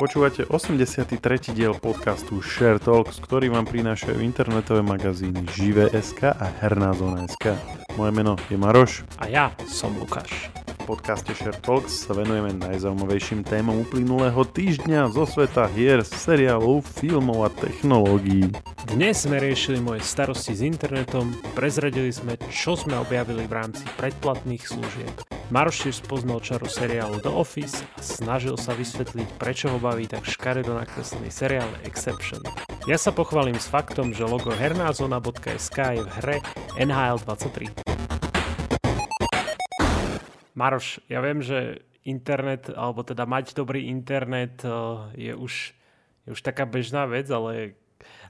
Počúvate 83. diel podcastu Share Talks, ktorý vám prinášajú internetové magazíny Živé.sk a Herná zóna.sk. Moje meno je Maroš. A ja som Lukáš. Podcaste Share Talks sa venujeme najzaujímavejším témam uplynulého týždňa zo sveta hier, seriálov, filmov a technológií. Dnes sme riešili moje starosti s internetom, prezradili sme, čo sme objavili v rámci predplatných služieb. Maroš tiež spoznal čaru seriálu The Office a snažil sa vysvetliť, prečo ho baví tak škaredo nakreslený seriál Exception. Ja sa pochválim s faktom, že logo hernázona.sk je v hre NHL 23. Maroš, ja viem, že internet, alebo teda mať dobrý internet eh, je už, je už taká bežná vec, ale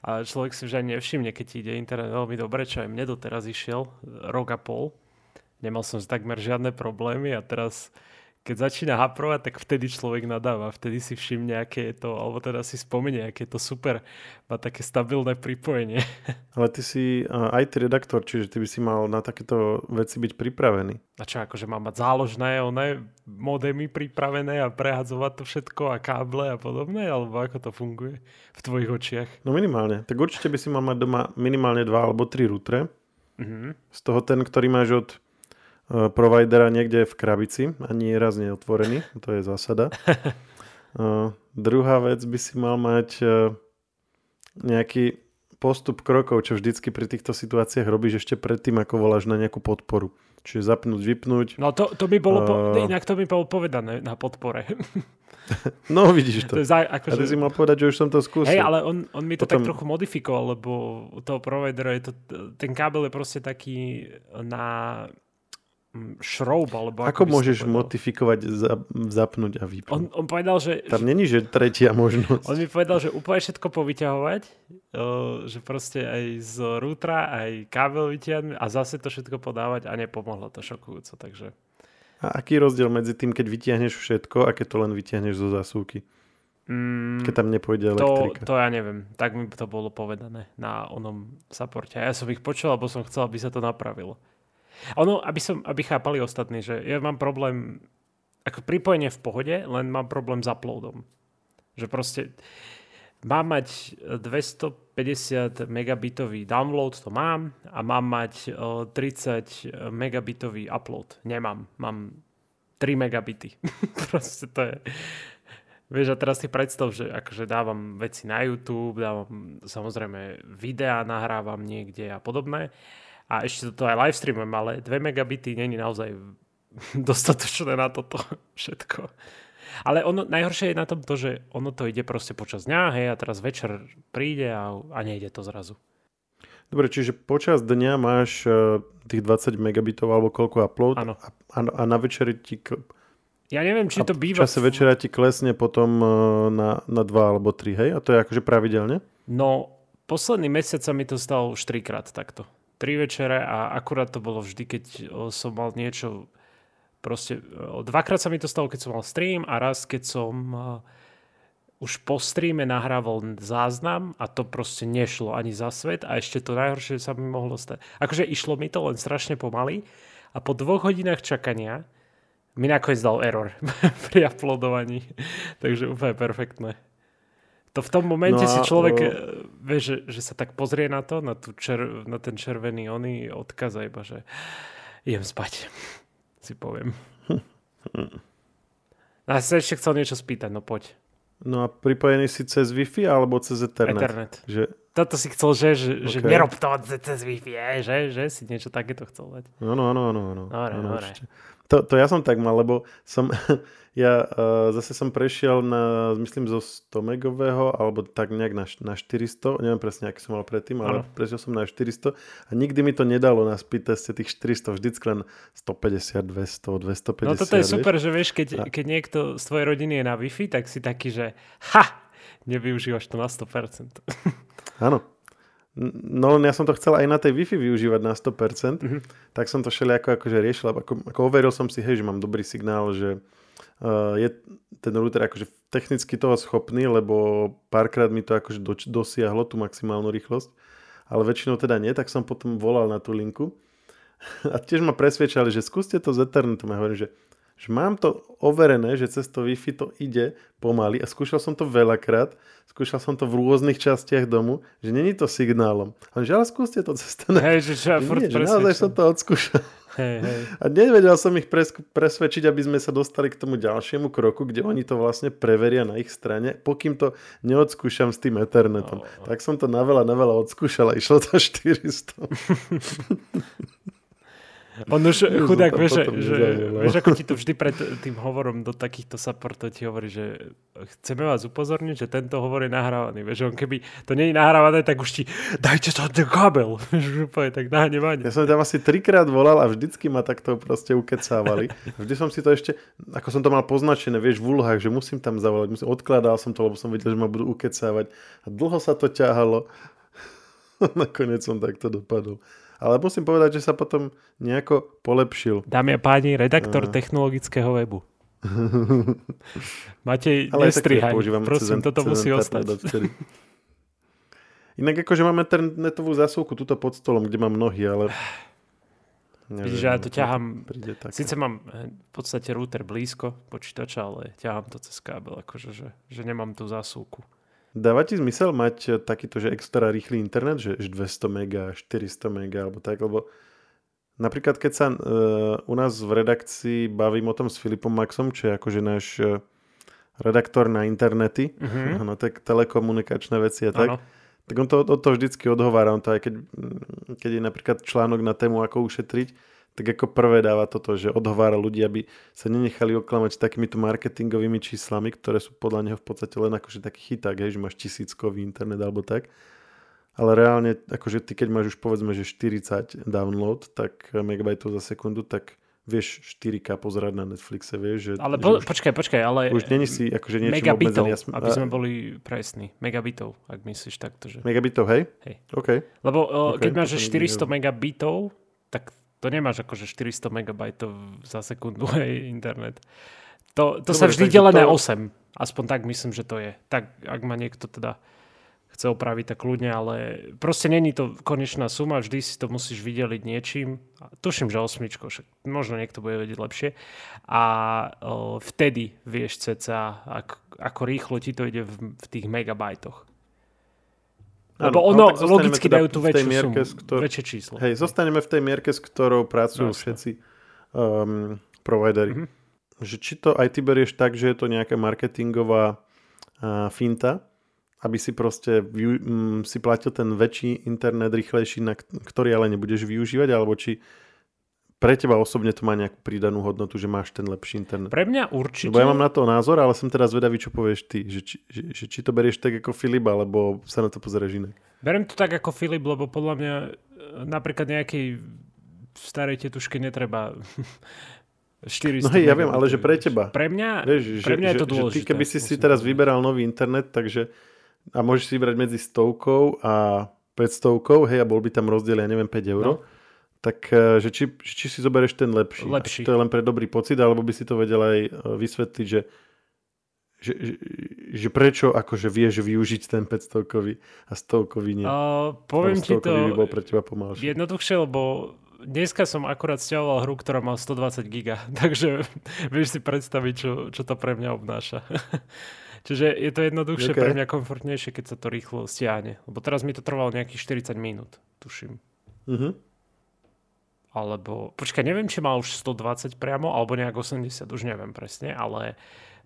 ale človek si už aj nevšimne, keď ide internet veľmi dobre, čo aj mne doteraz išiel, rok a pol. Nemal som takmer žiadne problémy a teraz keď začína haprovať, tak vtedy človek nadáva, vtedy si všimne, aké je to, alebo teda si spomenie, aké je to super, má také stabilné pripojenie. Ale ty si IT redaktor, čiže ty by si mal na takéto veci byť pripravený. A čo, akože mám mať záložné one modemy pripravené a prehadzovať to všetko a káble a podobné, alebo ako to funguje v tvojich očiach? No minimálne. Tak určite by si mal mať doma minimálne dva alebo tri routere. Mm-hmm. Z toho ten, ktorý máš od providera niekde v krabici, ani raz neotvorený, to je zásada. Uh, druhá vec by si mal mať uh, nejaký postup krokov, čo vždycky pri týchto situáciách robíš ešte predtým, ako voláš na nejakú podporu. Čiže zapnúť, vypnúť. No to, to by bolo, po, inak to by bolo povedané na podpore. no vidíš to. to za, akože... A ty si mal povedať, že už som to skúsil. Hej, ale on, on mi to Potom... tak trochu modifikoval, lebo u toho providera je to, ten kábel je proste taký na šroub, alebo ako, ako môžeš modifikovať, zapnúť a vypnúť? On, on povedal, že... Tam není, že tretia možnosť. On mi povedal, že úplne všetko povyťahovať, že proste aj z rútra, aj kábel vyťahnuť a zase to všetko podávať a nepomohlo to šokujúco, takže... A aký je rozdiel medzi tým, keď vytiahneš všetko a keď to len vytiahneš zo zásuvky? Mm, keď tam nepôjde elektrika. To, to ja neviem. Tak mi to bolo povedané na onom supporte. A ja som ich počul, lebo som chcel, aby sa to napravilo. Ono, aby, som, aby chápali ostatní, že ja mám problém, ako pripojenie v pohode, len mám problém s uploadom. Že proste mám mať 250 megabitový download, to mám, a mám mať 30 megabitový upload. Nemám. Mám 3 megabity. proste to je... Vieš, a teraz si predstav, že akože dávam veci na YouTube, dávam samozrejme videá, nahrávam niekde a podobné a ešte to aj live streamujem, ale 2 megabity není naozaj dostatočné na toto všetko. Ale ono, najhoršie je na tom to, že ono to ide proste počas dňa, hej, a teraz večer príde a, a nejde to zrazu. Dobre, čiže počas dňa máš uh, tých 20 megabitov alebo koľko upload a, a, a na večeri ti... Ja neviem, či to býva... V čase večera ti klesne potom uh, na, na 2 alebo 3, hej? A to je akože pravidelne? No, posledný mesiac sa mi to stalo už trikrát takto tri večere a akurát to bolo vždy, keď som mal niečo proste, dvakrát sa mi to stalo, keď som mal stream a raz, keď som už po streame nahrával záznam a to proste nešlo ani za svet a ešte to najhoršie sa mi mohlo stať. Akože išlo mi to len strašne pomaly a po dvoch hodinách čakania mi nakoniec dal error pri uploadovaní. Takže úplne perfektné. To v tom momente no si človek, o... vie, že, že sa tak pozrie na to, na, tú čer, na ten červený oný odkaz a iba, že idem spať, si poviem. A ja sa ešte chcel niečo spýtať, no poď. No a pripojený si cez Wi-Fi alebo cez Ethernet? Ethernet. Že... Toto si chcel, že, že, okay. že nerob to cez Wi-Fi, že, že si niečo takéto chcel dať. No, no, no, no. no. Dobre, no, dobre. To, to ja som tak mal, lebo som, ja uh, zase som prešiel na, myslím, zo 100 megového, alebo tak nejak na, na 400, neviem presne, aký som mal predtým, ale ano. prešiel som na 400 a nikdy mi to nedalo na speed teste tých 400, vždycky len 150, 200, 250. No toto je vieš? super, že vieš, keď, a... keď niekto z tvojej rodiny je na Wi-Fi, tak si taký, že ha, nevyužívaš to na 100%. Áno. No ja som to chcel aj na tej Wi-Fi využívať na 100%, mm-hmm. tak som to všelijako akože riešil, ako, ako overil som si, hej, že mám dobrý signál, že uh, je ten router akože technicky toho schopný, lebo párkrát mi to akože do, dosiahlo tú maximálnu rýchlosť, ale väčšinou teda nie, tak som potom volal na tú linku a tiež ma presviečali, že skúste to z Ethernetom. Ja hovorím, že že mám to overené, že cez to Wi-Fi to ide pomaly a skúšal som to veľakrát, skúšal som to v rôznych častiach domu, že není to signálom. A že ale skúste to cez ten... Hej, že, že, nie, že naozaj som to odskúšal. Hej, hej. A nevedel som ich pres, presvedčiť, aby sme sa dostali k tomu ďalšiemu kroku, kde oni to vlastne preveria na ich strane, pokým to neodskúšam s tým Ethernetom. Oh. Tak som to na veľa, na veľa odskúšal a išlo to 400. On už chudák, vieš, že, vieš, ako ti to vždy pred tým hovorom do takýchto supportov ti hovorí, že chceme vás upozorniť, že tento hovor je nahrávaný. Vieš, on keby to nie je nahrávané, tak už ti dajte to ten kabel. Tak nahnevaný. Ja som tam asi trikrát volal a vždycky ma takto proste ukecávali. Vždy som si to ešte, ako som to mal poznačené, vieš, v úlohách, že musím tam zavolať. Musím, odkladal som to, lebo som videl, že ma budú ukecávať. A dlho sa to ťahalo. Nakoniec som takto dopadol ale musím povedať, že sa potom nejako polepšil. Dámy a páni, redaktor uh. technologického webu. Matej, ale nestrihaj, prosím, toto musí ostať. Inak akože máme internetovú zásuvku tuto pod stolom, kde mám nohy, ale... Neviem, Vidíš, ja to ťahám, síce mám eh, v podstate router blízko počítača, ale ťahám to cez kábel, akože, že, že nemám tú zásuvku. Dáva ti zmysel mať eh, takýto, že extra rýchly internet, že 200 mega, 400 mega alebo tak, lebo napríklad keď sa uh, u nás v redakcii bavím o tom s Filipom Maxom, čo je akože náš uh, redaktor na internety, uh-huh. na te- telekomunikačné veci a tak, ano. tak on to, to vždycky odhovára, on to aj keď, keď je napríklad článok na tému, ako ušetriť, tak ako prvé dáva toto, že odhovára ľudí, aby sa nenechali oklamať takýmito marketingovými číslami, ktoré sú podľa neho v podstate len akože taký chyták, hej, že máš tisíckový internet alebo tak. Ale reálne, akože ty keď máš už povedzme, že 40 download, tak megabajtov za sekundu, tak vieš 4K pozerať na Netflixe, vieš. Že, ale že po, už, počkaj, počkaj, ale... Už není si akože niečo megabitov, obmedzený. Aby sme boli presní. Megabitov, ak myslíš takto. Že... Megabitov, hej? Hej. OK. Lebo okay, keď máš 400 megabitov, tak to nemáš akože 400 MB za sekundu aj internet. To, to Dobre, sa vždy delá to... na 8. Aspoň tak myslím, že to je. Tak, ak ma niekto teda chce opraviť, tak kľudne, ale proste není to konečná suma, vždy si to musíš vydeliť niečím. Tuším, že osmičko, však možno niekto bude vedieť lepšie. A o, vtedy vieš ceca, ako, ako rýchlo ti to ide v, v tých megabajtoch. Lebo ono no, logicky teda dajú tú väčšiu mierke, sumu, ktor- väčšie číslo. Hej, zostaneme v tej mierke, s ktorou pracujú no, všetci um, providery. Mm-hmm. Že či to aj ty berieš tak, že je to nejaká marketingová uh, finta, aby si proste vyu, um, si platil ten väčší internet rýchlejší, na ktorý ale nebudeš využívať, alebo či pre teba osobne to má nejakú pridanú hodnotu, že máš ten lepší internet? Pre mňa určite. Lebo ja mám na to názor, ale som teraz vedavý, čo povieš ty. Že, či, že, že či to berieš tak ako Filip, alebo sa na to pozeráš inak. Berem to tak ako Filip, lebo podľa mňa e, napríklad nejakej starej tetuške netreba 400 No hej, ja viem, ale že pre teba. Pre mňa, Vieš, pre mňa že, je to dôležité. Že ty keby si si teraz vyberal nový internet, takže a môžeš si vybrať medzi stovkou a 500, hej, a bol by tam rozdiel, ja neviem, 5 eur. No tak e, že či, či si zoberieš ten lepší. lepší. To je len pre dobrý pocit, alebo by si to vedel aj e, vysvetliť, že, že, že, že prečo akože vieš využiť ten 500-kový a 100-kový nie. Uh, poviem ti to by bol pre teba pomalšie. jednoduchšie, lebo dneska som akurát stiahoval hru, ktorá má 120 giga, takže vieš si predstaviť, čo, čo to pre mňa obnáša. Čiže je to jednoduchšie, okay. pre mňa komfortnejšie, keď sa to rýchlo stiahne. Lebo teraz mi to trvalo nejakých 40 minút, tuším. Uh-huh alebo, počkaj, neviem, či má už 120 priamo, alebo nejak 80, už neviem presne, ale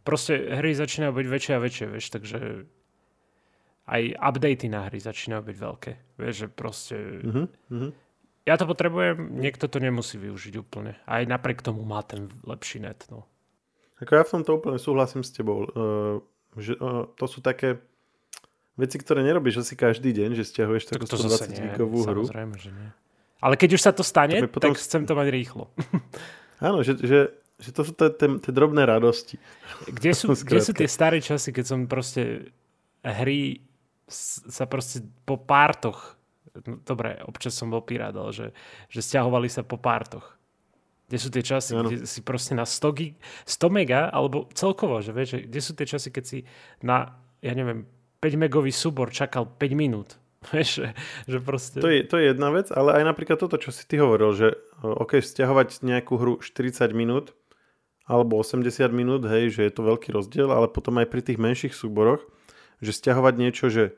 proste hry začínajú byť väčšie a väčšie, vieš, takže aj updaty na hry začínajú byť veľké, vieš, že proste... Uh-huh, uh-huh. Ja to potrebujem, niekto to nemusí využiť úplne. Aj napriek tomu má ten lepší net, no. Ako ja v tomto úplne súhlasím s tebou. Uh, že, uh, to sú také veci, ktoré nerobíš asi každý deň, že stiahuješ takú 120 gigovú hru. Samozrejme, že nie. Ale keď už sa to stane, to potom... tak chcem to mať rýchlo. Áno, že, že, že to sú tie drobné radosti. Kde sú, kde sú tie staré časy, keď som proste hry sa proste po pártoch, no, dobre, občas som bol pirát, ale že, že stiahovali sa po pártoch. Kde sú tie časy, ano. kde si proste na 100, gig, 100 mega, alebo celkovo, že vieš, kde sú tie časy, keď si na, ja neviem, 5 megový súbor čakal 5 minút že, že proste... to, je, to je jedna vec, ale aj napríklad toto, čo si ty hovoril, že OK, stiahovať nejakú hru 40 minút alebo 80 minút, hej, že je to veľký rozdiel, ale potom aj pri tých menších súboroch, že stiahovať niečo, že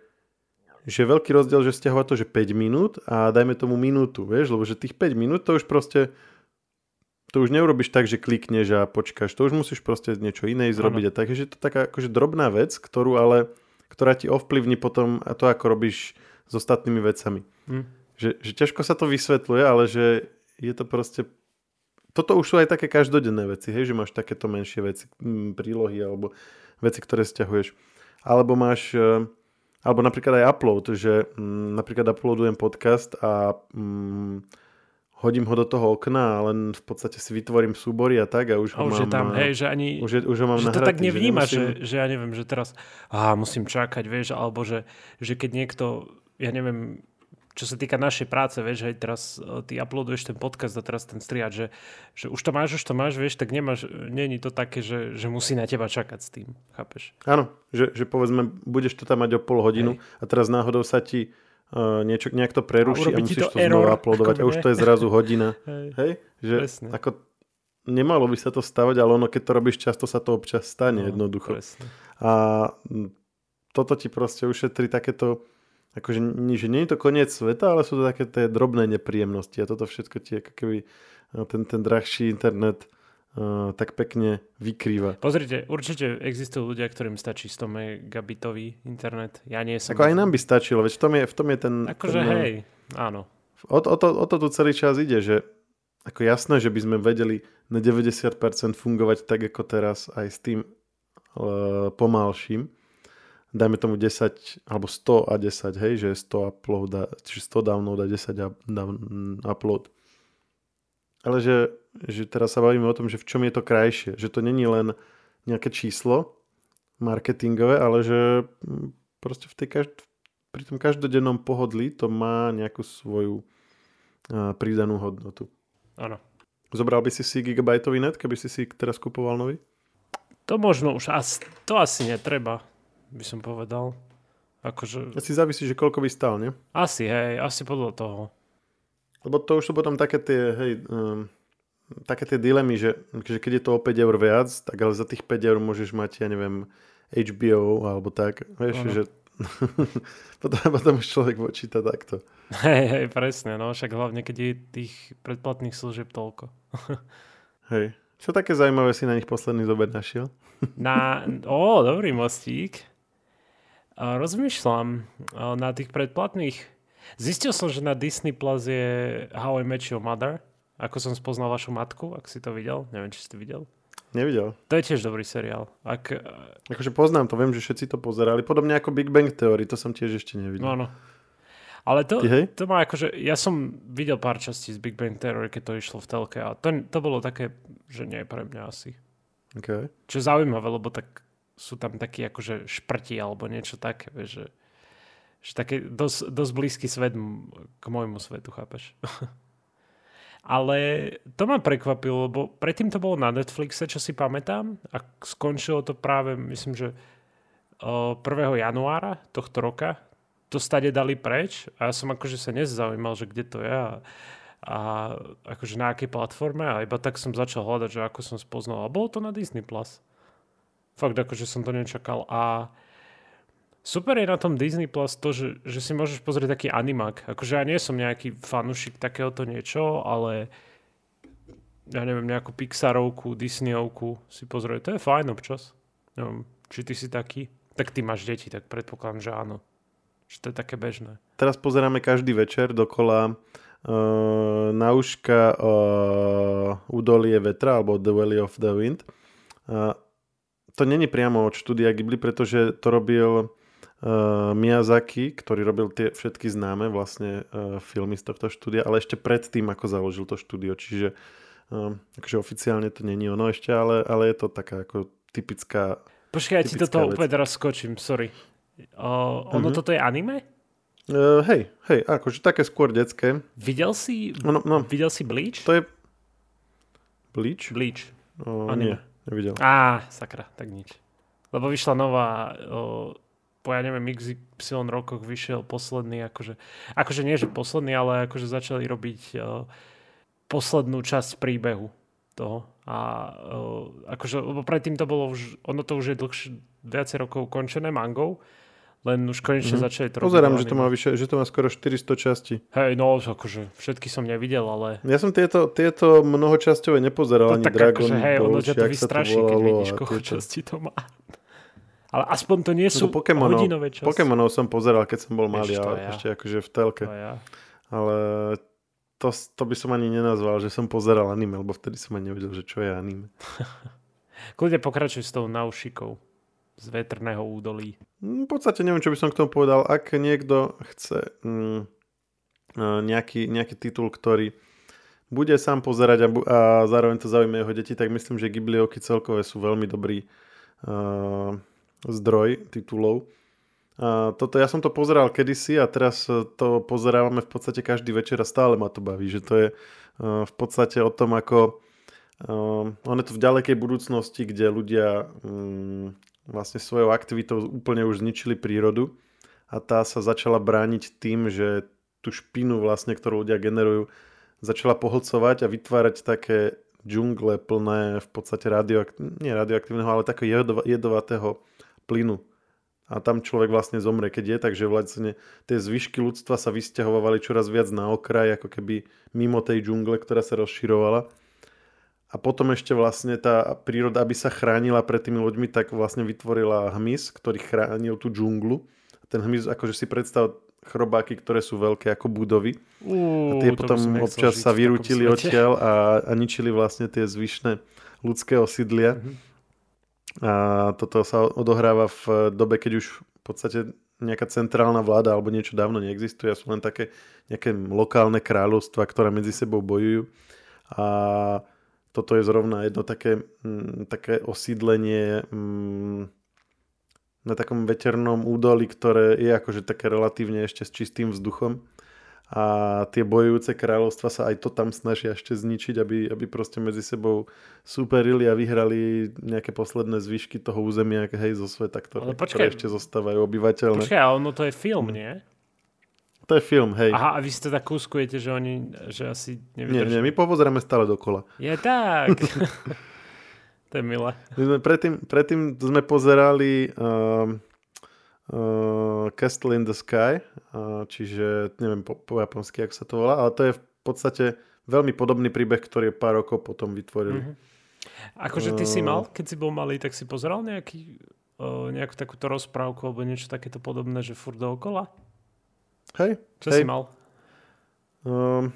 že veľký rozdiel, že stiahovať to, že 5 minút a dajme tomu minútu, vieš, lebo že tých 5 minút to už proste to už neurobiš tak, že klikneš a počkáš, to už musíš proste niečo iné zrobiť. A takže to taká akože drobná vec, ktorú ale, ktorá ti ovplyvní potom a to, ako robíš s ostatnými vecami. Hm. Že, že ťažko sa to vysvetľuje, ale že je to proste toto už sú aj také každodenné veci, hej, že máš takéto menšie veci, hm, prílohy alebo veci, ktoré stiahuješ. Alebo máš, e, alebo napríklad aj upload, že hm, napríklad uploadujem podcast a hm, hodím ho do toho okna a len v podstate si vytvorím súbory a tak a už ho a už mám... je tam, hej, že ani... Už, je, už ho mám že nahratý, to tak nevníma, že, nemusím... že, že ja neviem, že teraz á, musím čakať, vieš, alebo že, že keď niekto, ja neviem, čo sa týka našej práce, vieš, hej, teraz e, ty uploaduješ ten podcast a teraz ten striať, že, že už to máš, už to máš, vieš, tak nemáš, není to také, že, že musí na teba čakať s tým, chápeš? Áno, že, že povedzme, budeš to tam mať o pol hodinu hej. a teraz náhodou sa ti uh, niečo, nejak to preruší a, a musíš to, to error, znova uploadovať a už to je zrazu hodina. Hej, Hej? Že presne. ako nemalo by sa to stavať, ale ono keď to robíš často sa to občas stane no, jednoducho. Presne. A toto ti proste ušetrí takéto akože že nie je to koniec sveta, ale sú to také tie drobné nepríjemnosti a toto všetko ti ako keby ten, ten drahší internet uh, tak pekne vykrýva. Pozrite, určite existujú ľudia, ktorým stačí 100 megabitový internet. Ja nie som... Ako aj nám by stačilo, veď v tom je, v tom je ten... Akože ten, hej, áno. O, o, to, o to tu celý čas ide, že ako jasné, že by sme vedeli na 90% fungovať tak ako teraz aj s tým uh, pomalším, dajme tomu 10 alebo 100 a 10, hej, že 100 upload, a, čiže 100 download a 10 upload. Ale že, že teraz sa bavíme o tom, že v čom je to krajšie. Že to není len nejaké číslo marketingové, ale že hm, proste v tej každ- pri tom každodennom pohodlí to má nejakú svoju uh, pridanú hodnotu. Áno. Zobral by si si gigabajtový net, keby si si teraz kupoval nový? To možno už asi, to asi netreba by som povedal. Akože... Asi závisí, že koľko by stál, nie? Asi, hej, asi podľa toho. Lebo to už sú potom také tie, hej, um, také tie dilemy, že, že keď je to o 5 eur viac, tak ale za tých 5 eur môžeš mať, ja neviem, HBO alebo tak, vieš, ano. že potom, potom už človek počíta takto. Hej, hej, presne, no však hlavne, keď je tých predplatných služieb toľko. hej, čo také zaujímavé si na nich posledný zober našiel? Na, ó, dobrý mostík rozmýšľam na tých predplatných. Zistil som, že na Disney Plus je How I Met Your Mother. Ako som spoznal vašu matku, ak si to videl. Neviem, či si to videl. Nevidel. To je tiež dobrý seriál. Ak... Akože poznám to, viem, že všetci to pozerali. Podobne ako Big Bang Theory, to som tiež ešte nevidel. No, no. Ale to, Ty, to má akože, ja som videl pár častí z Big Bang Theory, keď to išlo v telke a to, to bolo také, že nie pre mňa asi. Okay. Čo je zaujímavé, lebo tak sú tam takí akože šprti alebo niečo také, že, že taký dosť, dosť blízky svet k môjmu svetu, chápeš? Ale to ma prekvapilo, lebo predtým to bolo na Netflixe, čo si pamätám a skončilo to práve, myslím, že 1. januára tohto roka. To stade dali preč a ja som akože sa nezaujímal, že kde to je a, a akože na akej platforme a iba tak som začal hľadať, že ako som spoznal a bolo to na Disney+. Plus. Fakt akože som to nečakal. A super je na tom Disney Plus to, že, že si môžeš pozrieť taký animák. Akože ja nie som nejaký fanušik takéhoto niečo, ale ja neviem, nejakú Pixarovku, Disneyovku si pozrieť. To je fajn občas. Neviem, či ty si taký. Tak ty máš deti, tak predpokladám, že áno. Že to je také bežné. Teraz pozeráme každý večer dokola uh, na uška uh, Udolie vetra alebo The Valley of the Wind. Uh, to není priamo od štúdia Ghibli, pretože to robil uh, Miyazaki, ktorý robil tie všetky známe vlastne uh, filmy z tohto štúdia, ale ešte predtým, ako založil to štúdio, čiže uh, akože oficiálne to není ono ešte, ale, ale je to taká ako typická Počkaj, ja ti to úplne teraz skočím, sorry. Uh, ono uh-huh. toto je anime? Uh, hej, hej, akože také skôr detské. Videl si, no, no, videl si Bleach? To je... Bleach? Bleach. Uh, anime. Nie. Nevidel. Á, sakra, tak nič. Lebo vyšla nová, o, po ja neviem, XY rokoch vyšiel posledný, akože, akože nie, že posledný, ale akože začali robiť o, poslednú časť príbehu. toho. A uh, akože, lebo predtým to bolo už, ono to už je dlhšie, viacej rokov končené mangou, len už konečne mm-hmm. začali to Pozerám, že to, má vyše, že to má skoro 400 častí. Hej, no akože všetky som nevidel, ale... Ja som tieto, tieto mnohočasťové nepozeral, to ani tak Dragon akože, hej, ono ťa to vystraší, keď vidíš, koľko častí to má. Ale aspoň to nie sú Pokémonov, hodinové časti. Pokémonov som pozeral, keď som bol malý, ale ja. ešte akože v telke. Ja. Ale to, to by som ani nenazval, že som pozeral anime, lebo vtedy som ani nevedel, že čo je anime. Kľudne pokračuj s tou naušikou z vetrného údolí. Mm, v podstate neviem, čo by som k tomu povedal. Ak niekto chce mm, e, nejaký, nejaký titul, ktorý bude sám pozerať a, a zároveň to zaujíma jeho deti, tak myslím, že Ghiblioky celkové sú veľmi dobrý uh, zdroj titulov. Uh, toto, ja som to pozeral kedysi a teraz to pozerávame v podstate každý večer a stále ma to baví, že to je uh, v podstate o tom, ako uh, on je to v ďalekej budúcnosti, kde ľudia um, vlastne svojou aktivitou úplne už zničili prírodu a tá sa začala brániť tým, že tú špinu vlastne, ktorú ľudia generujú, začala pohlcovať a vytvárať také džungle plné v podstate radioakt- nie radioaktívneho, ale takého jedovatého plynu. A tam človek vlastne zomre, keď je, takže vlastne tie zvyšky ľudstva sa vysťahovali čoraz viac na okraj, ako keby mimo tej džungle, ktorá sa rozširovala a potom ešte vlastne tá príroda, aby sa chránila pred tými ľuďmi, tak vlastne vytvorila hmyz, ktorý chránil tú džunglu. Ten hmyz, akože si predstav chrobáky, ktoré sú veľké ako budovy. Uh, a tie potom občas sa vyrútili odtiaľ a, a ničili vlastne tie zvyšné ľudské osídlia. Uh-huh. A toto sa odohráva v dobe, keď už v podstate nejaká centrálna vláda alebo niečo dávno neexistuje a sú len také nejaké lokálne kráľovstva, ktoré medzi sebou bojujú. A toto je zrovna jedno také, mm, také osídlenie mm, na takom veternom údolí, ktoré je akože také relatívne ešte s čistým vzduchom a tie bojujúce kráľovstva sa aj to tam snažia ešte zničiť, aby, aby proste medzi sebou superili a vyhrali nejaké posledné zvyšky toho územia, hej, zo sveta, ktoré, počkaj, ktoré ešte zostávajú obyvateľné. Počkaj, ale ono to je film, nie? To je film, hej. Aha, a vy si teda kúskujete, že oni, že asi nevydrží. Nie, nie, my pozeráme stále dokola. Je tak. to je milé. My sme predtým, predtým sme pozerali uh, uh, Castle in the Sky, uh, čiže neviem po, po japonsky, ako sa to volá, ale to je v podstate veľmi podobný príbeh, ktorý pár rokov potom vytvorili. Uh-huh. Akože ty uh, si mal, keď si bol malý, tak si pozeral nejaký, uh, nejakú takúto rozprávku alebo niečo takéto podobné, že furt dookola? Hej. Čo hej. si mal? Um,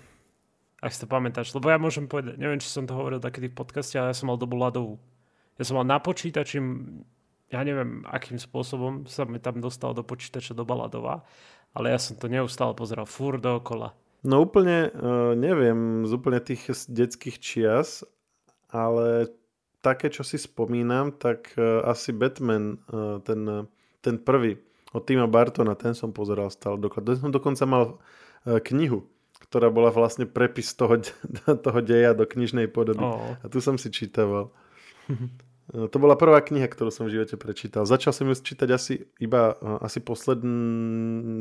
Ak si to pamätáš. Lebo ja môžem povedať, neviem, či som to hovoril takedy v podcaste, ale ja som mal dobu ľadovú. Ja som mal na počítači, ja neviem, akým spôsobom sa mi tam dostal do počítača doba ľadová, ale ja som to neustále pozeral fur dookola. No úplne uh, neviem z úplne tých detských čias, ale také, čo si spomínam, tak uh, asi Batman, uh, ten, ten prvý, od Tima Bartona, ten som pozeral stále doklad. Ten som dokonca mal e, knihu, ktorá bola vlastne prepis toho, toho deja do knižnej podoby. Oh. A tu som si čítaval. E, to bola prvá kniha, ktorú som v živote prečítal. Začal som ju čítať asi iba e, asi posledn...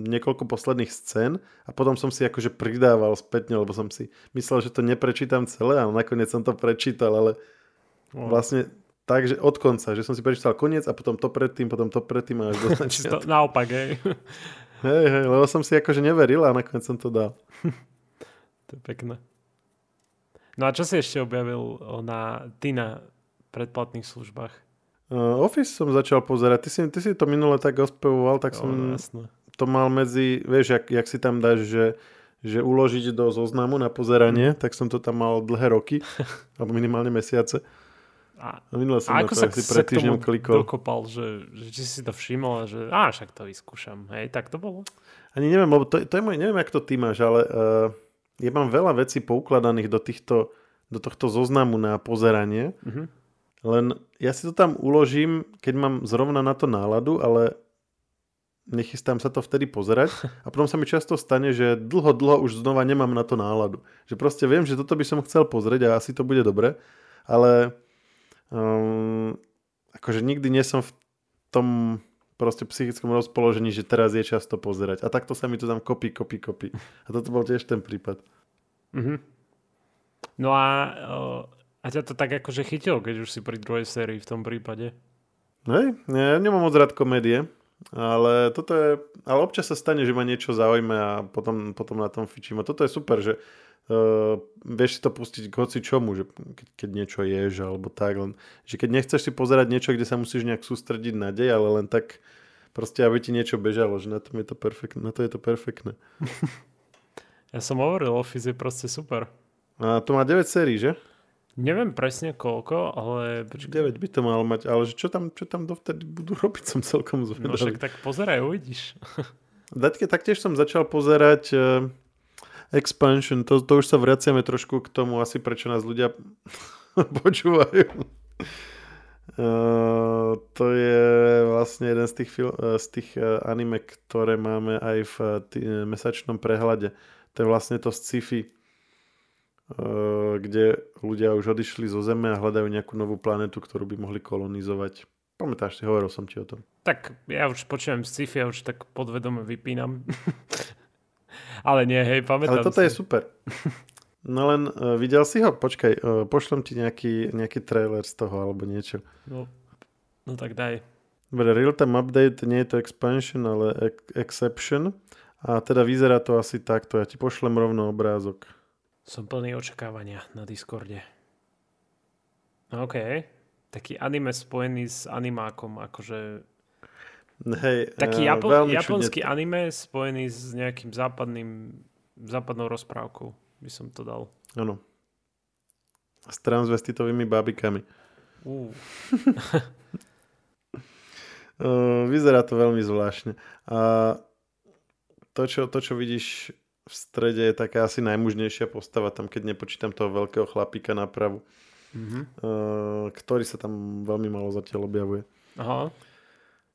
niekoľko posledných scén a potom som si akože pridával spätne, lebo som si myslel, že to neprečítam celé a nakoniec som to prečítal, ale oh. Takže od konca, že som si prečítal koniec a potom to predtým, potom to predtým a až do začiatku. Naopak, hej. Hej, hej, lebo som si akože neveril a nakoniec som to dal. to je pekné. No a čo si ešte objavil na, ty na predplatných službách? Uh, Office som začal pozerať. Ty si, ty si to minule tak ospevoval, tak som oh, jasné. to mal medzi, vieš, jak, jak si tam dáš, že že uložiť do zoznamu na pozeranie, mm. tak som to tam mal dlhé roky, alebo minimálne mesiace. A, no minule som a ako sa, si pred týždňom klikol. dokopal, že, že či si to všimol a že á, však to vyskúšam. Hej, tak to bolo? Ani neviem, lebo to, to je môj, neviem, ako to ty máš, ale uh, ja mám veľa vecí poukladaných do, týchto, do tohto zoznamu na pozeranie. Uh-huh. Len ja si to tam uložím, keď mám zrovna na to náladu, ale nechystám sa to vtedy pozerať a potom sa mi často stane, že dlho, dlho už znova nemám na to náladu. Že proste viem, že toto by som chcel pozrieť a asi to bude dobre, ale um, akože nikdy nie som v tom proste psychickom rozpoložení, že teraz je čas to pozerať. A takto sa mi to tam kopí, kopí, kopí. A toto bol tiež ten prípad. Mm-hmm. No a uh, A ťa to tak akože chytilo, keď už si pri druhej sérii v tom prípade? Hej, ja nemám moc rád komédie, ale toto je, ale občas sa stane, že ma niečo zaujme a potom, potom na tom fičím. A toto je super, že uh, vieš si to pustiť k hoci čomu, že keď, keď niečo ješ alebo tak, len, že keď nechceš si pozerať niečo, kde sa musíš nejak sústrediť na dej, ale len tak proste, aby ti niečo bežalo, že na, tom je to perfektné, na to je to perfektné. ja som hovoril, Office je proste super. A to má 9 sérií, že? Neviem presne koľko, ale... 9 by to malo mať, ale čo tam, čo tam dovtedy budú robiť, som celkom zvedavý. No však tak pozeraj, uvidíš. Daťke, taktiež som začal pozerať uh, Expansion, to, to už sa vraciame trošku k tomu asi, prečo nás ľudia počúvajú. Uh, to je vlastne jeden z tých, fil- z tých anime, ktoré máme aj v tý, mesačnom prehľade. To je vlastne to sci-fi Eh, kde ľudia už odišli zo Zeme a hľadajú nejakú novú planetu, ktorú by mohli kolonizovať. Pamätáš si, hovoril som ti o tom. Tak ja už počujem sci-fi, ja už tak podvedome vypínam. Ale nie, hej, pamätám Ale toto si. je super. No len uh, videl si ho? Počkaj, uh, pošlem ti nejaký, nejaký trailer z toho alebo niečo. No, no tak daj. Dobre, real-time update, nie je to expansion, ale ex- exception. A teda vyzerá to asi takto. Ja ti pošlem rovno obrázok. Som plný očakávania na Discorde. OK. Taký anime spojený s animákom, akože... Hej, Taký Japo- japonský čudne. anime spojený s nejakým západným, západnou rozprávkou, by som to dal. Áno. S transvestitovými babikami. Uh. Vyzerá to veľmi zvláštne. A to, čo, to, čo vidíš v strede je taká asi najmužnejšia postava, tam keď nepočítam toho veľkého chlapíka napravu, mm-hmm. uh, ktorý sa tam veľmi malo zatiaľ objavuje. Aha.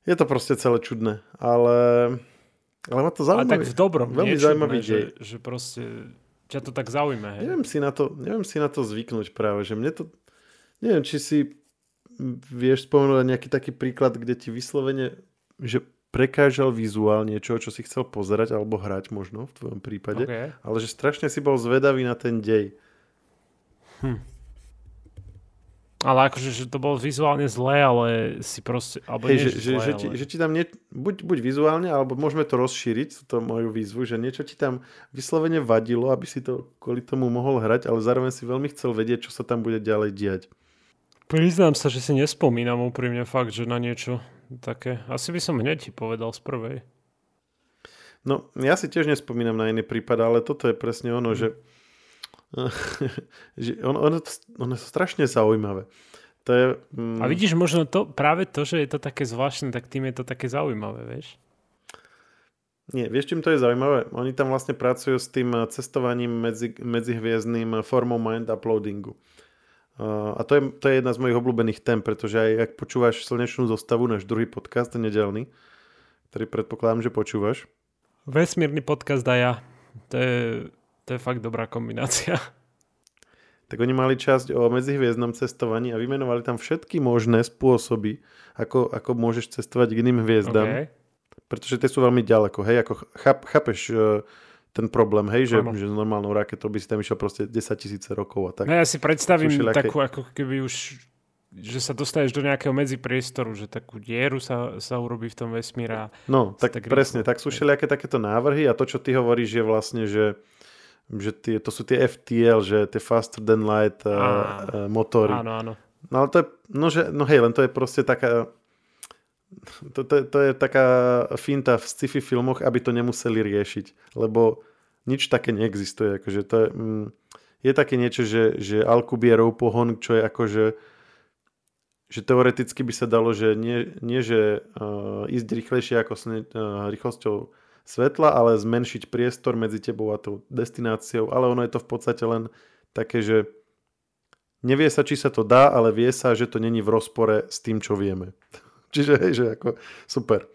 Je to proste celé čudné, ale, ale ma to zaujímavé. Ale tak v dobrom, veľmi zaujímavý že, že proste ťa to tak zaujíma. Hej? Neviem si, na to, neviem si na to zvyknúť práve, že mne to, neviem, či si vieš spomenúť nejaký taký príklad, kde ti vyslovene, že prekážal vizuál niečo, čo si chcel pozerať alebo hrať možno v tvojom prípade, okay. ale že strašne si bol zvedavý na ten dej. Hm. Ale akože, že to bolo vizuálne zlé, ale si proste... Alebo Hej, nie, že, že, zlé, že, ale... ti, že ti tam nie, buď, buď vizuálne, alebo môžeme to rozšíriť, to moju výzvu, že niečo ti tam vyslovene vadilo, aby si to kvôli tomu mohol hrať, ale zároveň si veľmi chcel vedieť, čo sa tam bude ďalej diať. Priznám sa, že si nespomínam úprimne fakt, že na niečo také. Asi by som hneď ti povedal z prvej. No, ja si tiež nespomínam na iný prípad, ale toto je presne ono, že, že ono, ono, ono je strašne zaujímavé. To je, mm... A vidíš, možno to, práve to, že je to také zvláštne, tak tým je to také zaujímavé, vieš? Nie, vieš, čím to je zaujímavé? Oni tam vlastne pracujú s tým cestovaním medzi, medzihviezdným formou mind uploadingu. A to je, to je jedna z mojich obľúbených tém, pretože aj ak počúvaš slnečnú zostavu, náš druhý podcast, nedelný, ktorý predpokladám, že počúvaš. Vesmírny podcast a ja. To je, to je fakt dobrá kombinácia. Tak oni mali časť o medzihviezdnom cestovaní a vymenovali tam všetky možné spôsoby, ako, ako môžeš cestovať k iným hviezdam. Okay. Pretože tie sú veľmi ďaleko. Hej, ako cháp, chápeš, ten problém, hej, že, že s normálnou raketou by si tam išiel proste 10 tisíce rokov a tak. No ja si predstavím všelijaké... takú, ako keby už že sa dostaneš do nejakého medzipriestoru, že takú dieru sa, sa urobí v tom vesmíre. No, tak, tak presne, tak sú všelijaké takéto návrhy a to, čo ty hovoríš, je vlastne, že, že tie, to sú tie FTL, že tie faster than light uh, uh, motory. Áno, áno. No ale to je, no, že, no hej, len to je proste taká, to, to, to je taká finta v sci-fi filmoch, aby to nemuseli riešiť, lebo nič také neexistuje. Akože to je, mm, je také niečo, že, že Alcubierov pohon, čo je akože že teoreticky by sa dalo, že nie, nie že uh, ísť rýchlejšie ako sne, uh, rýchlosťou svetla, ale zmenšiť priestor medzi tebou a tou destináciou, ale ono je to v podstate len také, že nevie sa, či sa to dá, ale vie sa, že to není v rozpore s tým, čo vieme. Čiže, hej, že ako super.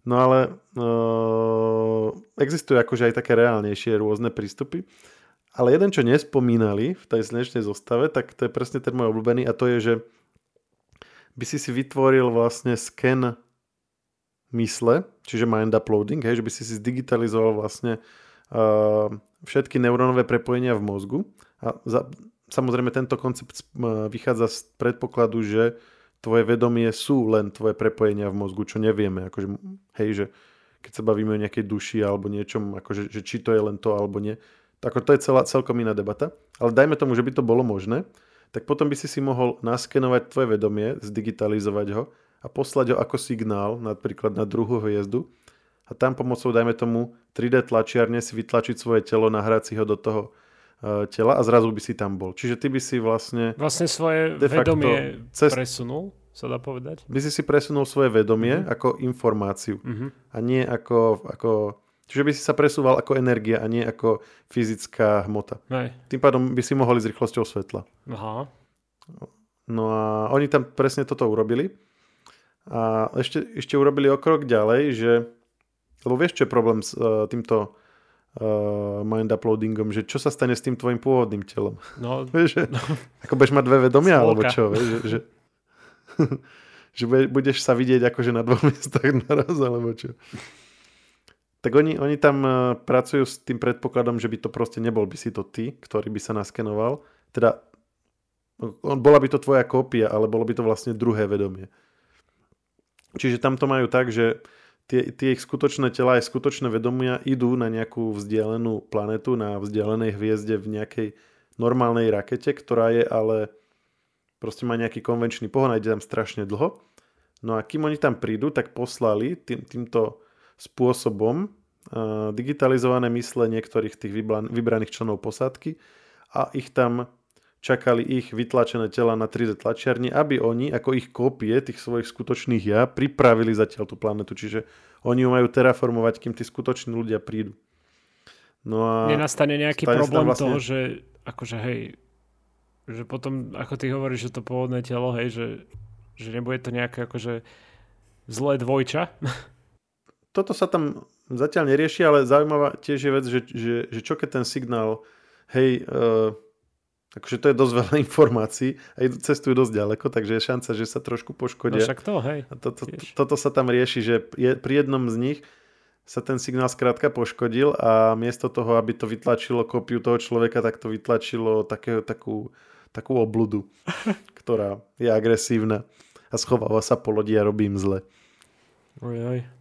No ale uh, existujú akože aj také reálnejšie rôzne prístupy. Ale jeden, čo nespomínali v tej slnečnej zostave, tak to je presne ten môj obľúbený a to je, že by si si vytvoril vlastne sken mysle, čiže mind uploading, hej, že by si si zdigitalizoval vlastne uh, všetky neurónové prepojenia v mozgu a za, samozrejme tento koncept vychádza z predpokladu, že tvoje vedomie sú len tvoje prepojenia v mozgu, čo nevieme. Akože, hej, že keď sa bavíme o nejakej duši alebo niečom, akože, že či to je len to alebo nie. Ako to je celá, celkom iná debata. Ale dajme tomu, že by to bolo možné, tak potom by si si mohol naskenovať tvoje vedomie, zdigitalizovať ho a poslať ho ako signál napríklad na druhú hviezdu a tam pomocou, dajme tomu, 3D tlačiarne si vytlačiť svoje telo, nahrať si ho do toho uh, tela a zrazu by si tam bol. Čiže ty by si vlastne... Vlastne svoje vedomie cez... presunul sa dá povedať? By si si presunul svoje vedomie mm-hmm. ako informáciu mm-hmm. a nie ako, ako... Čiže by si sa presúval ako energia a nie ako fyzická hmota. Hej. Tým pádom by si mohli s rýchlosťou svetla. Aha. No a oni tam presne toto urobili. A ešte, ešte urobili o krok ďalej, že... Lebo vieš, čo je problém s uh, týmto uh, mind uploadingom, že čo sa stane s tým tvojim pôvodným telom? No, vieš, že, no. Ako budeš mať dve vedomia, alebo čo? Vieš, že, že, že budeš sa vidieť akože na dvoch miestach naraz, alebo čo. Tak oni, oni tam e, pracujú s tým predpokladom, že by to proste nebol by si to ty, ktorý by sa naskenoval. Teda bola by to tvoja kópia, ale bolo by to vlastne druhé vedomie. Čiže tam to majú tak, že tie, tie ich skutočné tela aj skutočné vedomia idú na nejakú vzdialenú planetu, na vzdialenej hviezde v nejakej normálnej rakete, ktorá je ale proste má nejaký konvenčný pohon a ide tam strašne dlho. No a kým oni tam prídu, tak poslali tým, týmto spôsobom uh, digitalizované mysle niektorých tých vybraných členov posádky a ich tam čakali ich vytlačené tela na 3D tlačiarni, aby oni ako ich kópie tých svojich skutočných ja pripravili zatiaľ tú planetu. Čiže oni ju majú terraformovať, kým tí skutoční ľudia prídu. No a Nenastane nejaký problém vlastne... toho, že akože hej, že potom, ako ty hovoríš, že to pôvodné telo, hej, že, že nebude to nejaké akože zlé dvojča? Toto sa tam zatiaľ nerieši, ale zaujímavá tiež je vec, že, že, že čo keď ten signál, hej, uh, akože to je dosť veľa informácií a cestujú dosť ďaleko, takže je šanca, že sa trošku poškodia. No však to, hej. A to, to, to, toto sa tam rieši, že je, pri jednom z nich sa ten signál skrátka poškodil a miesto toho, aby to vytlačilo kopiu toho človeka, tak to vytlačilo také, takú takú obludu, ktorá je agresívna a schováva sa po lodi a robí im zle. Ojoj.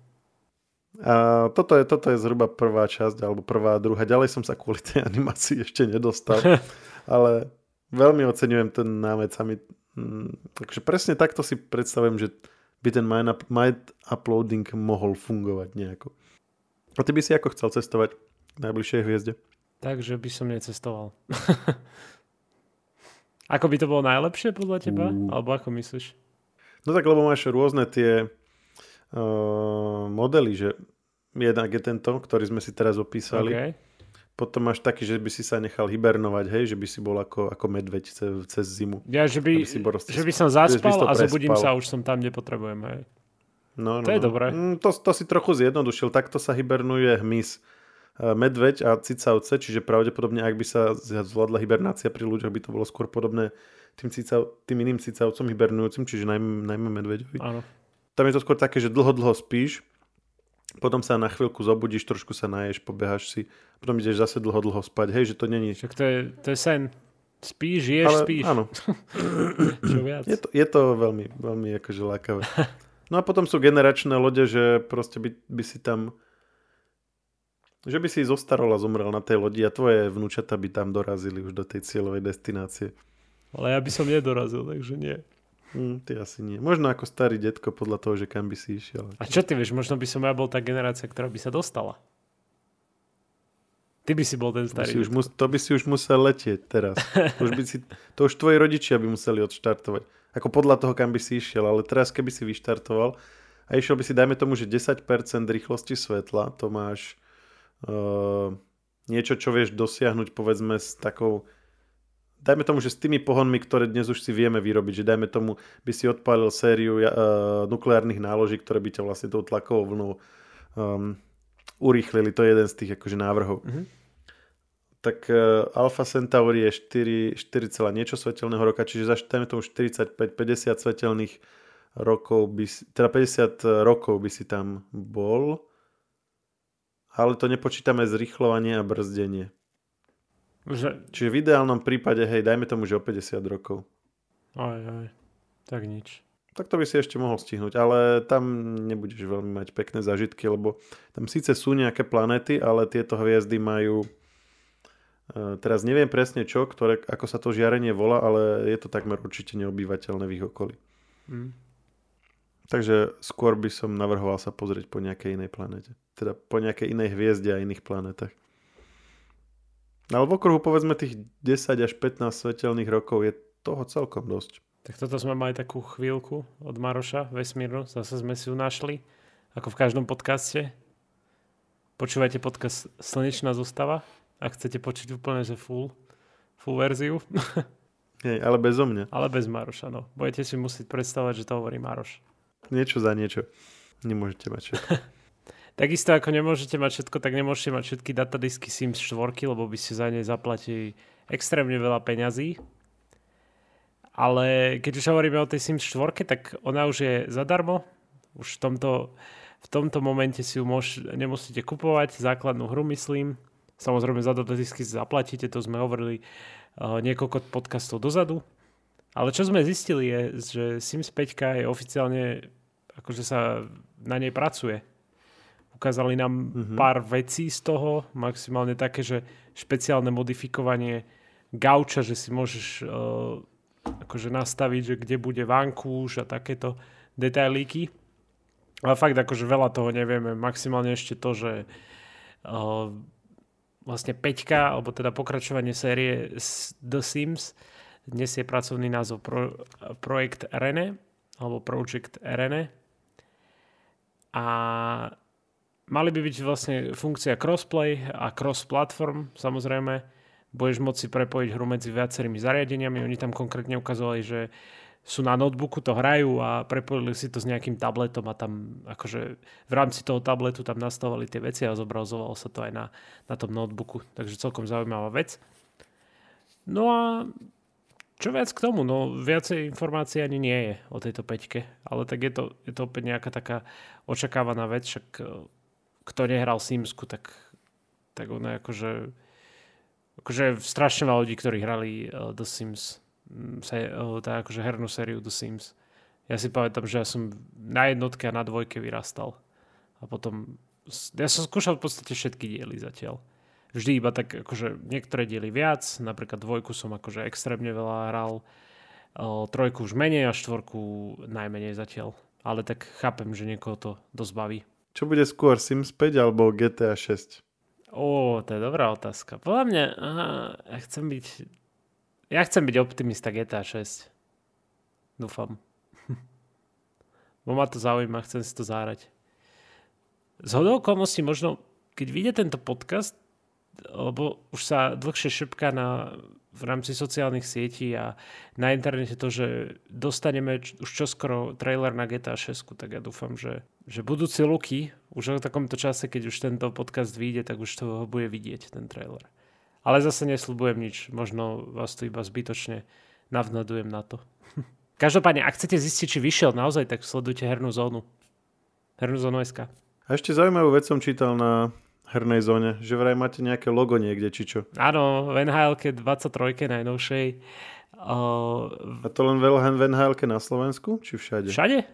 A toto je, toto je zhruba prvá časť, alebo prvá druhá. Ďalej som sa kvôli tej animácii ešte nedostal, ale veľmi oceňujem ten námec a my, mm, takže presne takto si predstavujem, že by ten mind, up, mind uploading mohol fungovať nejako. A ty by si ako chcel cestovať k najbližšej hviezde? Takže by som necestoval. Ako by to bolo najlepšie podľa teba? Uh. Alebo ako myslíš? No tak, lebo máš rôzne tie modely, že jednak je tento, ktorý sme si teraz opísali. Okay. Potom máš taký, že by si sa nechal hibernovať, hej, že by si bol ako, ako medveď cez, cez zimu. Ja, že by, si že by som zaspal by a zobudím sa už som tam, kde potrebujem, hej. No, no, to je no. dobré. Mm, to, to si trochu zjednodušil. Takto sa hibernuje hmyz. E, medveď a cicavce, čiže pravdepodobne, ak by sa zvládla hibernácia pri ľuďoch, by to bolo skôr podobné tým, cicav, tým iným cicavcom hibernujúcim, čiže najmä, najmä medveďovi. Áno. Tam je to skôr také, že dlho, dlho spíš, potom sa na chvíľku zobudíš, trošku sa naješ, pobehaš si, potom ideš zase dlho, dlho spať. Hej, že to není... Však to je, to je sen. Spíš, ješ, Ale, spíš. Áno. Čo viac? Je to, je to veľmi, veľmi akože lákavé. No a potom sú generačné lode, že proste by, by si tam že by si zostarol a zomrel na tej lodi a tvoje vnúčata by tam dorazili už do tej cieľovej destinácie. Ale ja by som nedorazil, takže nie. Mm, ty asi nie. Možno ako starý detko podľa toho, že kam by si išiel. A čo ty vieš, možno by som ja bol tá generácia, ktorá by sa dostala. Ty by si bol ten starý. By už, mus, to by si už musel letieť teraz. To už, by si, to už tvoji rodičia by museli odštartovať. Ako podľa toho, kam by si išiel. Ale teraz, keby si vyštartoval a išiel by si, dajme tomu, že 10% rýchlosti svetla, to máš uh, niečo, čo vieš dosiahnuť povedzme s takou dajme tomu, že s tými pohonmi, ktoré dnes už si vieme vyrobiť, že dajme tomu, by si odpálil sériu uh, nukleárnych náloží, ktoré by ťa vlastne tou tlakovou vlnou um, urýchlili. To je jeden z tých akože návrhov. Mm-hmm. Tak uh, Alpha Centauri je 4, 4, niečo svetelného roka, čiže za dajme tomu 45-50 svetelných rokov by si, teda 50 rokov by si tam bol ale to nepočítame zrychlovanie a brzdenie. Že... Čiže v ideálnom prípade, hej, dajme tomu, že o 50 rokov. Aj, aj. Tak nič. Tak to by si ešte mohol stihnúť, ale tam nebudeš veľmi mať pekné zažitky, lebo tam síce sú nejaké planety, ale tieto hviezdy majú e, teraz neviem presne čo, ktoré, ako sa to žiarenie volá, ale je to takmer určite neobývateľné v ich okolí. Mm. Takže skôr by som navrhoval sa pozrieť po nejakej inej planete. Teda po nejakej inej hviezde a iných planetách. Ale v okruhu povedzme tých 10 až 15 svetelných rokov je toho celkom dosť. Tak toto sme mali takú chvíľku od Maroša vesmírnu, zase sme si ju našli, ako v každom podcaste. Počúvajte podcast Slnečná zostava, ak chcete počuť úplne, že full, full verziu. Hej, ale bez mňa. Ale bez Maroša, no. Budete si musieť predstavať, že to hovorí Maroš. Niečo za niečo. Nemôžete mať všetko. Takisto ako nemôžete mať všetko, tak nemôžete mať všetky datadisky Sims 4, lebo by ste za ne zaplatili extrémne veľa peňazí. Ale keď už hovoríme o tej Sims 4, tak ona už je zadarmo. Už v tomto, v tomto momente si ju môž, nemusíte kupovať, základnú hru myslím. Samozrejme za datadisky zaplatíte, to sme hovorili uh, niekoľko podcastov dozadu. Ale čo sme zistili je, že Sims 5 je oficiálne, akože sa na nej pracuje Ukázali nám mm-hmm. pár vecí z toho, maximálne také, že špeciálne modifikovanie gauča, že si môžeš uh, akože nastaviť, že kde bude vankúš a takéto detailíky. Ale fakt akože veľa toho nevieme. Maximálne ešte to, že uh, vlastne 5, alebo teda pokračovanie série The Sims, dnes je pracovný názov pro, Projekt Rene, alebo Project Rene. A Mali by byť vlastne funkcia crossplay a cross-platform, samozrejme. Budeš moci prepojiť hru medzi viacerými zariadeniami. Oni tam konkrétne ukazovali, že sú na notebooku, to hrajú a prepojili si to s nejakým tabletom a tam akože v rámci toho tabletu tam nastavovali tie veci a zobrazovalo sa to aj na, na tom notebooku. Takže celkom zaujímavá vec. No a čo viac k tomu? No viacej informácií ani nie je o tejto peťke, ale tak je to, je to opäť nejaká taká očakávaná vec, však kto nehral Simsku, tak, tak je akože, akože strašne veľa ľudí, ktorí hrali uh, The Sims, mm, se, uh, tá akože hernú sériu The Sims. Ja si pamätám, že ja som na jednotke a na dvojke vyrastal. A potom, ja som skúšal v podstate všetky diely zatiaľ. Vždy iba tak, akože niektoré diely viac, napríklad dvojku som akože extrémne veľa hral, uh, trojku už menej a štvorku najmenej zatiaľ. Ale tak chápem, že niekoho to dosť baví. Čo bude skôr, Sims 5 alebo GTA 6? Ó, to je dobrá otázka. Podľa mňa, aha, ja chcem byť, ja chcem byť optimista GTA 6. Dúfam. Bo ma to zaujíma, chcem si to zárať. Z hodou možno, keď vyjde tento podcast, lebo už sa dlhšie šepká na v rámci sociálnych sietí a na internete to, že dostaneme už čoskoro trailer na GTA 6, tak ja dúfam, že, že budúci luky, už v takomto čase, keď už tento podcast vyjde, tak už toho bude vidieť, ten trailer. Ale zase nesľubujem nič, možno vás tu iba zbytočne navnadujem na to. Každopádne, ak chcete zistiť, či vyšiel naozaj, tak sledujte hernú zónu. Hernú zónu SK. A ešte zaujímavú vec som čítal na hernej zóne, že vraj máte nejaké logo niekde, či čo? Áno, v nhl 23 najnovšej. Uh, A to len v nhl na Slovensku, či všade? Všade.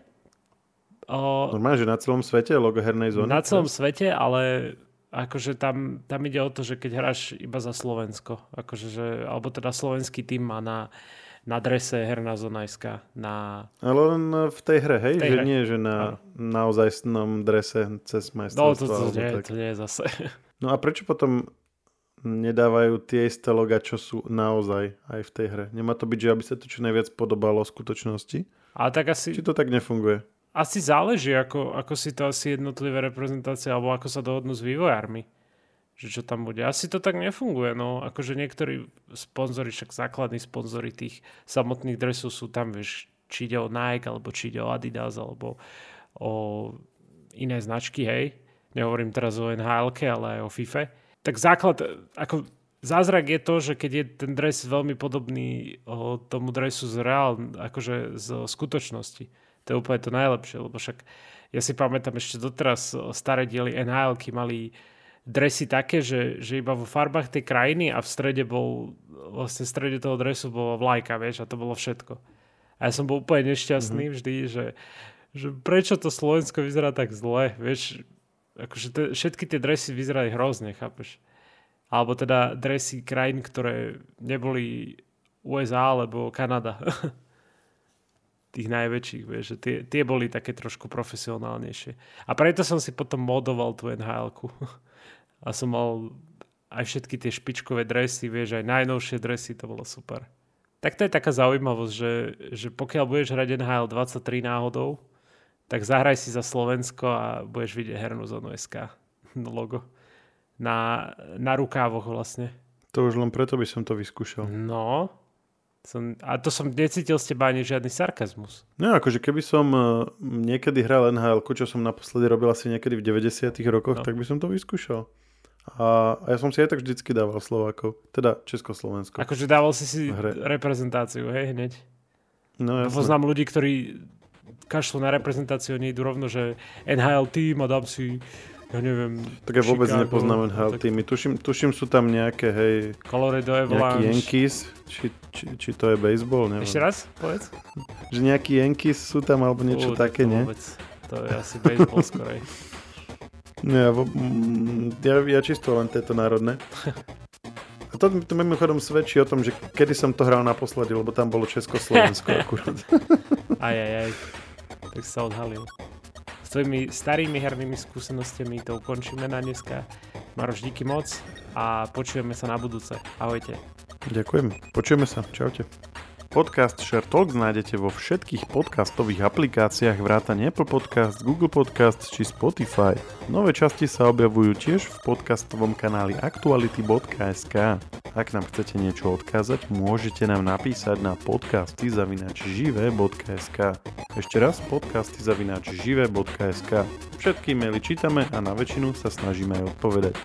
Uh, Normálne, že na celom svete logo hernej zóny? Na celom svete, ale akože tam, tam ide o to, že keď hráš iba za Slovensko, akože, že, alebo teda slovenský tým má na na drese herná zóna SK. Na... Ale len v tej hre, hej? tej že hre. nie, že na naozajstnom drese cez majstrovstvo. No to, to, nie, tak. to nie je zase. No a prečo potom nedávajú tie isté loga, čo sú naozaj aj v tej hre? Nemá to byť, že aby sa to čo najviac podobalo v skutočnosti? A tak asi... Či to tak nefunguje? Asi záleží, ako, ako si to asi jednotlivé reprezentácie, alebo ako sa dohodnú s vývojármi že čo tam bude. Asi to tak nefunguje, no akože niektorí sponzori, však základní sponzori tých samotných dresov sú tam, vieš, či ide o Nike, alebo či ide o Adidas, alebo o iné značky, hej. Nehovorím teraz o nhl ale aj o FIFA. Tak základ, ako zázrak je to, že keď je ten dres veľmi podobný o, tomu dresu z reál, akože z skutočnosti. To je úplne to najlepšie, lebo však ja si pamätám ešte doteraz staré diely nhl mali dresy také, že, že iba vo farbách tej krajiny a v strede bol, vlastne v strede toho dresu bola vlajka, vieš, a to bolo všetko. A ja som bol úplne nešťastný mm-hmm. vždy, že, že prečo to Slovensko vyzerá tak zle, vieš, akože te, všetky tie dresy vyzerali hrozne, chápeš? Alebo teda dresy krajín, ktoré neboli USA alebo Kanada. Tých najväčších, vieš, že tie, tie boli také trošku profesionálnejšie. A preto som si potom modoval tú nhl A som mal aj všetky tie špičkové dresy, vieš, aj najnovšie dresy, to bolo super. Tak to je taká zaujímavosť, že, že pokiaľ budeš hrať NHL 23 náhodou, tak zahraj si za Slovensko a budeš vidieť hernú zónu SK logo na, na rukávoch vlastne. To už len preto by som to vyskúšal. No, som, a to som necítil z teba ani žiadny sarkazmus. No akože keby som uh, niekedy hral NHL, čo som naposledy robil asi niekedy v 90 rokoch, no. tak by som to vyskúšal. A, a ja som si aj tak vždycky dával Slovákov, teda Československo. Akože dával si si hre. reprezentáciu, hej, hneď. No, jasne. Poznám ľudí, ktorí kašľú na reprezentáciu, oni idú rovno, že NHL tým a dám si ja neviem... Tak ja vôbec Chicago, nepoznám NHL tak... týmy. Tuším, tuším, sú tam nejaké, hej... Colorado Avalanche. Nejaký Yankees, či, či, či to je baseball, neviem. Ešte raz, povedz. Že nejaký Yankees sú tam, alebo niečo uh, také, nie? Vôbec. To je asi baseball skorej. Ja, ja, ja čisto len tieto národné. A to, to mimochodom svedčí o tom, že kedy som to hral naposledy, lebo tam bolo Československo akurát. Aj, aj, aj tak sa odhalil. S tvojimi starými hernými skúsenostiami to ukončíme na dneska. Maroš, díky moc a počujeme sa na budúce. Ahojte. Ďakujem. Počujeme sa. Čaute. Podcast Share Talks nájdete vo všetkých podcastových aplikáciách vrátane Apple Podcast, Google Podcast či Spotify. Nové časti sa objavujú tiež v podcastovom kanáli aktuality.sk. Ak nám chcete niečo odkázať, môžete nám napísať na podcasty zavinačžive.sk. Ešte raz podcasty zavinačžive.sk. Všetky maily čítame a na väčšinu sa snažíme aj odpovedať.